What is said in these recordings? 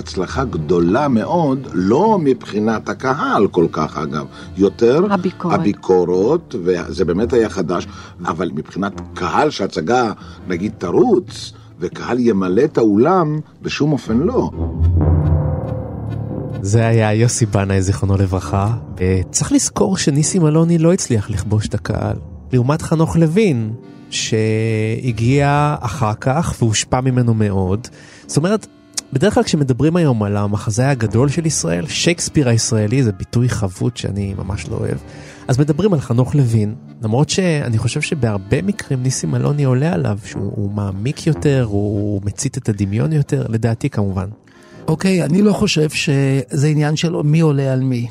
הצלחה גדולה מאוד, לא מבחינת הקהל כל כך אגב, יותר הביקורת. הביקורות, וזה באמת היה חדש, אבל מבחינת קהל שהצגה נגיד תרוץ, וקהל ימלא את האולם, בשום אופן לא. זה היה יוסי בנאי, זיכרונו לברכה. וצריך לזכור שניסים אלוני לא הצליח לכבוש את הקהל. לעומת חנוך לוין, שהגיע אחר כך והושפע ממנו מאוד. זאת אומרת, בדרך כלל כשמדברים היום על המחזה הגדול של ישראל, שייקספיר הישראלי זה ביטוי חבוט שאני ממש לא אוהב. אז מדברים על חנוך לוין, למרות שאני חושב שבהרבה מקרים ניסים אלוני עולה עליו, שהוא מעמיק יותר, הוא מצית את הדמיון יותר, לדעתי כמובן. אוקיי, אני לא חושב שזה עניין של מי עולה על מי.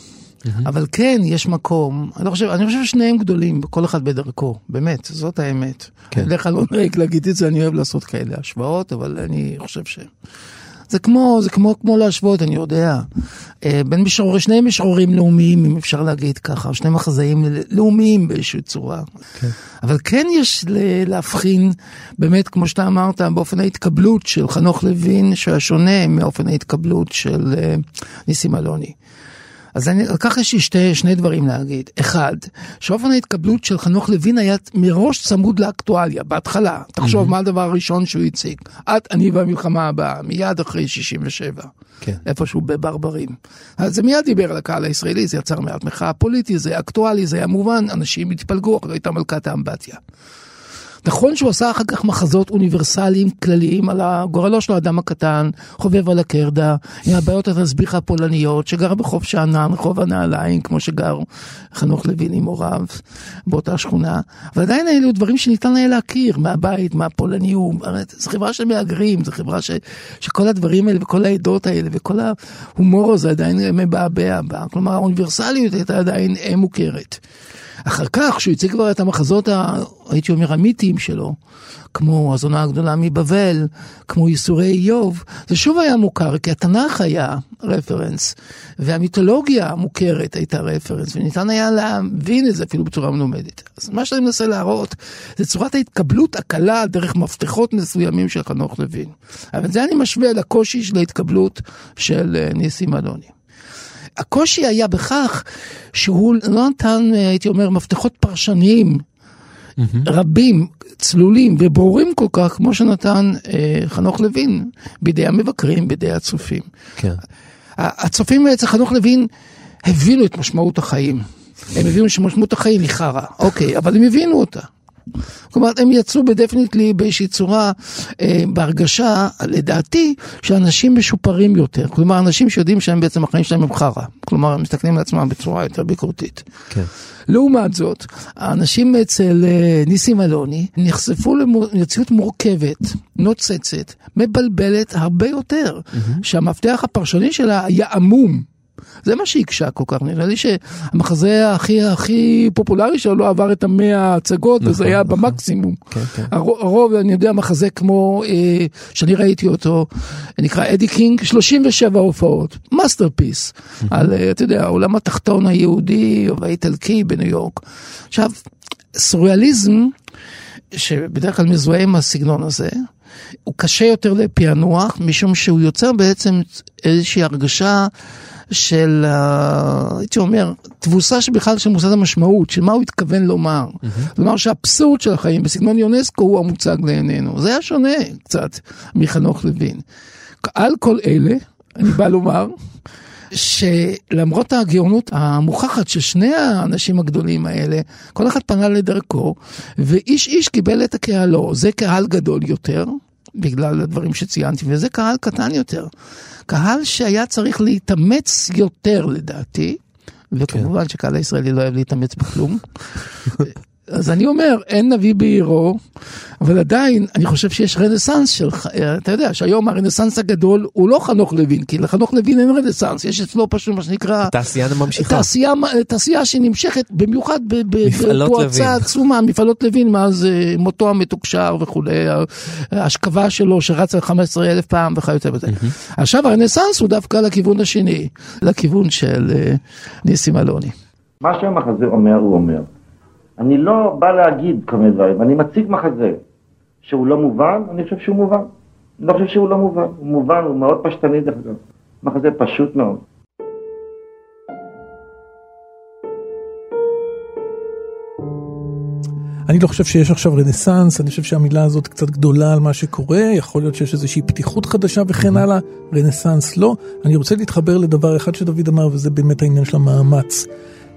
אבל כן, יש מקום, אני לא חושב, אני חושב ששניהם גדולים, כל אחד בדרכו, באמת, זאת האמת. כן. בדרך כלל לא נוהג להגיד את זה, אני אוהב לעשות כאלה השוואות, אבל אני חושב ש... זה כמו, זה כמו, כמו להשוות, אני יודע. אה, בין משוררים, שני משוררים לאומיים, אם אפשר להגיד ככה, שני מחזאים לאומיים באיזושהי צורה. כן. אבל כן יש להבחין, באמת, כמו שאתה אמרת, באופן ההתקבלות של חנוך לוין, שהיה שונה מאופן ההתקבלות של אה, ניסים אלוני. אז אני, על כך יש לי שתי, שני דברים להגיד. אחד, שאופן ההתקבלות של חנוך לוין היה מראש צמוד לאקטואליה, בהתחלה. תחשוב מה הדבר הראשון שהוא הציג. את, אני והמלחמה הבאה, מיד אחרי 67. כן. איפשהו בברברים. אז זה מיד דיבר על הקהל הישראלי, זה יצר מעט מחאה פוליטית, זה אקטואלי, זה היה מובן, אנשים התפלגו, אחרי הייתה מלכת האמבטיה. נכון שהוא עשה אחר כך מחזות אוניברסליים כלליים על גורלו של האדם הקטן, חובב על הקרדה, עם הבעיות התסביך הפולניות, שגר בחוף שאנן, רחוב הנעליים, כמו שגר חנוך לוין עם הוריו באותה שכונה, אבל עדיין אלו דברים שניתן היה להכיר מהבית, מהפולניות, זו חברה של מהגרים, זו חברה ש, שכל הדברים האלה וכל העדות האלה וכל ההומור הזה עדיין מבעבע בה, כלומר האוניברסליות הייתה עדיין מוכרת. אחר כך, כשהוא הציג כבר את המחזות, ה, הייתי אומר, המיתיים שלו, כמו הזונה הגדולה מבבל, כמו ייסורי איוב, זה שוב היה מוכר, כי התנ"ך היה רפרנס, והמיתולוגיה המוכרת הייתה רפרנס, וניתן היה להבין את זה אפילו בצורה מלומדת. אז מה שאני מנסה להראות, זה צורת ההתקבלות הקלה דרך מפתחות מסוימים של חנוך לוין. אבל זה אני משווה לקושי של ההתקבלות של אה, ניסים אלוני. הקושי היה בכך שהוא לא נתן, הייתי אומר, מפתחות פרשניים mm-hmm. רבים, צלולים וברורים כל כך, כמו שנתן אה, חנוך לוין, בידי המבקרים, בידי הצופים. כן. הצופים אצל חנוך לוין הבינו את משמעות החיים. הם הבינו שמשמעות החיים היא חרא, אוקיי, אבל הם הבינו אותה. כלומר, הם יצאו בדפניטלי באיזושהי צורה, אה, בהרגשה, לדעתי, שאנשים משופרים יותר. כלומר, אנשים שיודעים שהם בעצם החיים שלהם הם חרא. כלומר, הם מסתכלים על עצמם בצורה יותר ביקורתית. כן. לעומת זאת, האנשים אצל אה, ניסים אלוני נחשפו למציאות מורכבת, נוצצת, מבלבלת הרבה יותר, mm-hmm. שהמפתח הפרשני שלה היה עמום. זה מה שהקשה כל כך, נראה לי שהמחזה הכי הכי פופולרי שלו לא עבר את המאה הצגות, נכון, וזה היה נכון. במקסימום. כן, כן. הרוב, אני יודע, מחזה כמו, אה, שאני ראיתי אותו, נקרא אדי קינג, 37 הופעות, masterpiece, על, אה, אתה יודע, העולם התחתון היהודי והאיטלקי בניו יורק. עכשיו, סוריאליזם, שבדרך כלל מזוהה עם הסגנון הזה, הוא קשה יותר לפענוח, משום שהוא יוצר בעצם איזושהי הרגשה של, הייתי אומר, תבוסה שבכלל של מושג המשמעות, של מה הוא התכוון לומר. כלומר שהאבסורד של החיים בסגנון יונסקו הוא המוצג לעינינו. זה היה שונה קצת מחנוך לוין. על כל אלה, אני בא לומר, שלמרות הגאונות המוכחת של שני האנשים הגדולים האלה, כל אחד פנה לדרכו, ואיש איש קיבל את הקהלו. זה קהל גדול יותר, בגלל הדברים שציינתי, וזה קהל קטן יותר. קהל שהיה צריך להתאמץ יותר לדעתי, וכמובן כן. שקהל הישראלי לא אוהב להתאמץ בכלום. אז אני אומר, אין נביא בעירו, אבל עדיין, אני חושב שיש רנסאנס של, אתה יודע, שהיום הרנסאנס הגדול הוא לא חנוך לוין, כי לחנוך לוין אין רנסאנס, יש אצלו פשוט מה שנקרא... תעשייה ממשיכה. תעשייה, תעשייה שנמשכת במיוחד בתאוצה עצומה, מפעלות לוין, מאז אה, מותו המתוקשר וכולי, ההשכבה שלו על 15 אלף פעם וכיוצא בזה. עכשיו הרנסאנס הוא דווקא לכיוון השני, לכיוון של אה, ניסים אלוני. מה שהמחזה אומר, הוא אומר. אני לא בא להגיד כל מיני דברים, אני מציג מחזה שהוא לא מובן, אני חושב שהוא מובן. אני לא חושב שהוא לא מובן, הוא מובן, הוא מאוד פשטני דרך אגב. מחזה פשוט מאוד. אני לא חושב שיש עכשיו רנסאנס, אני חושב שהמילה הזאת קצת גדולה על מה שקורה, יכול להיות שיש איזושהי פתיחות חדשה וכן הלאה, רנסאנס לא. אני רוצה להתחבר לדבר אחד שדוד אמר, וזה באמת העניין של המאמץ.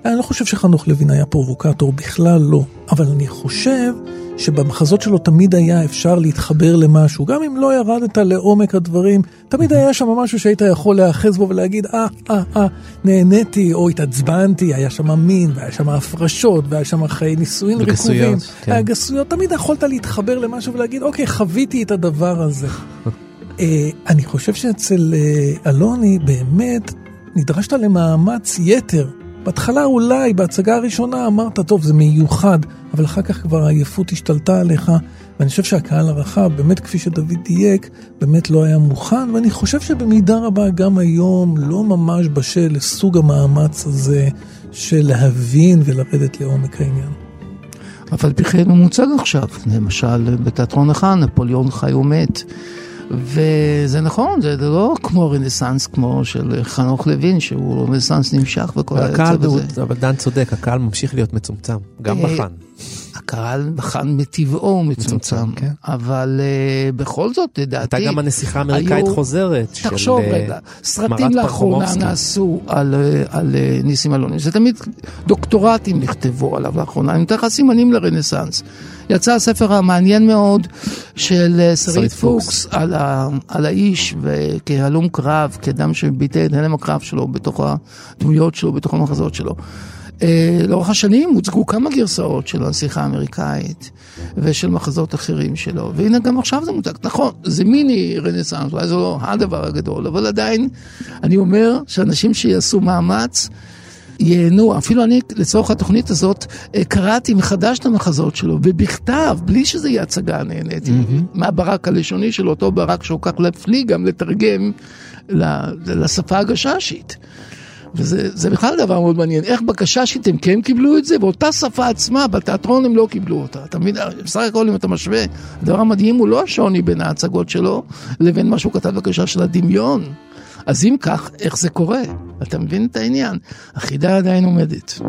אני לא חושב שחנוך לוין היה פרובוקטור, בכלל לא. אבל אני חושב שבמחזות שלו תמיד היה אפשר להתחבר למשהו. גם אם לא ירדת לעומק הדברים, תמיד היה שם משהו שהיית יכול להיאחז בו ולהגיד, אה, אה, אה, נהניתי, או התעצבנתי, היה שם מין, והיה שם הפרשות, והיה שם חיי נישואין רקובים. כן. היה גסויות, תמיד יכולת להתחבר למשהו ולהגיד, אוקיי, חוויתי את הדבר הזה. אה, אני חושב שאצל אה, אלוני באמת נדרשת למאמץ יתר. בהתחלה אולי, בהצגה הראשונה אמרת, טוב, זה מיוחד, אבל אחר כך כבר העייפות השתלטה עליך, ואני חושב שהקהל הרחב, באמת כפי שדוד דייק, באמת לא היה מוכן, ואני חושב שבמידה רבה גם היום לא ממש בשל לסוג המאמץ הזה של להבין ולרדת לעומק העניין. אף על פי כן הוא מוצג עכשיו, למשל בתיאטרון אחד, נפוליאון חי ומת. וזה נכון, זה לא כמו רנסאנס כמו של חנוך לוין, שהוא רנסאנס נמשך וכל היוצא בזה. אבל דן צודק, הקהל ממשיך להיות מצומצם, גם אה, בחאן. הקהל בחן מטבעו הוא מצומצם, כן. אבל uh, בכל זאת, לדעתי... הייתה גם הנסיכה האמריקאית היו- חוזרת. של, תחשוב אה, רגע, סרטים מרת לאחרונה. נעשו על, אה, על אה, ניסים אלוני, זה תמיד דוקטורטים נכתבו עליו לאחרונה, אני נותן לך סימנים לרנסאנס. יצא הספר המעניין מאוד של שרית פוקס. פוקס על, ה, על האיש וכהלום קרב, כאדם שביטא את הלם הקרב שלו בתוך הדמויות שלו, בתוך המחזות שלו. אה, לאורך השנים הוצגו כמה גרסאות של הנסיכה האמריקאית ושל מחזות אחרים שלו, והנה גם עכשיו זה מוצג. נכון, זה מיני רנסאנס, אולי זה לא הדבר הגדול, אבל עדיין, אני אומר שאנשים שיעשו מאמץ, ייהנו, אפילו אני לצורך התוכנית הזאת אה, קראתי מחדש את המחזות שלו ובכתב, בלי שזה יהיה הצגה נהניתי, mm-hmm. מהברק הלשוני של אותו ברק שהוא כך להפליא גם לתרגם לשפה הגששית. וזה זה בכלל דבר מאוד מעניין, איך בגששית הם כן קיבלו את זה, באותה שפה עצמה, בתיאטרון הם לא קיבלו אותה. אתה מבין, בסך הכל אם אתה משווה, הדבר המדהים הוא לא השוני בין ההצגות שלו לבין מה שהוא כתב בגשש של הדמיון. אז אם כך, איך זה קורה? אתה מבין את העניין? החידה עדיין עומדת.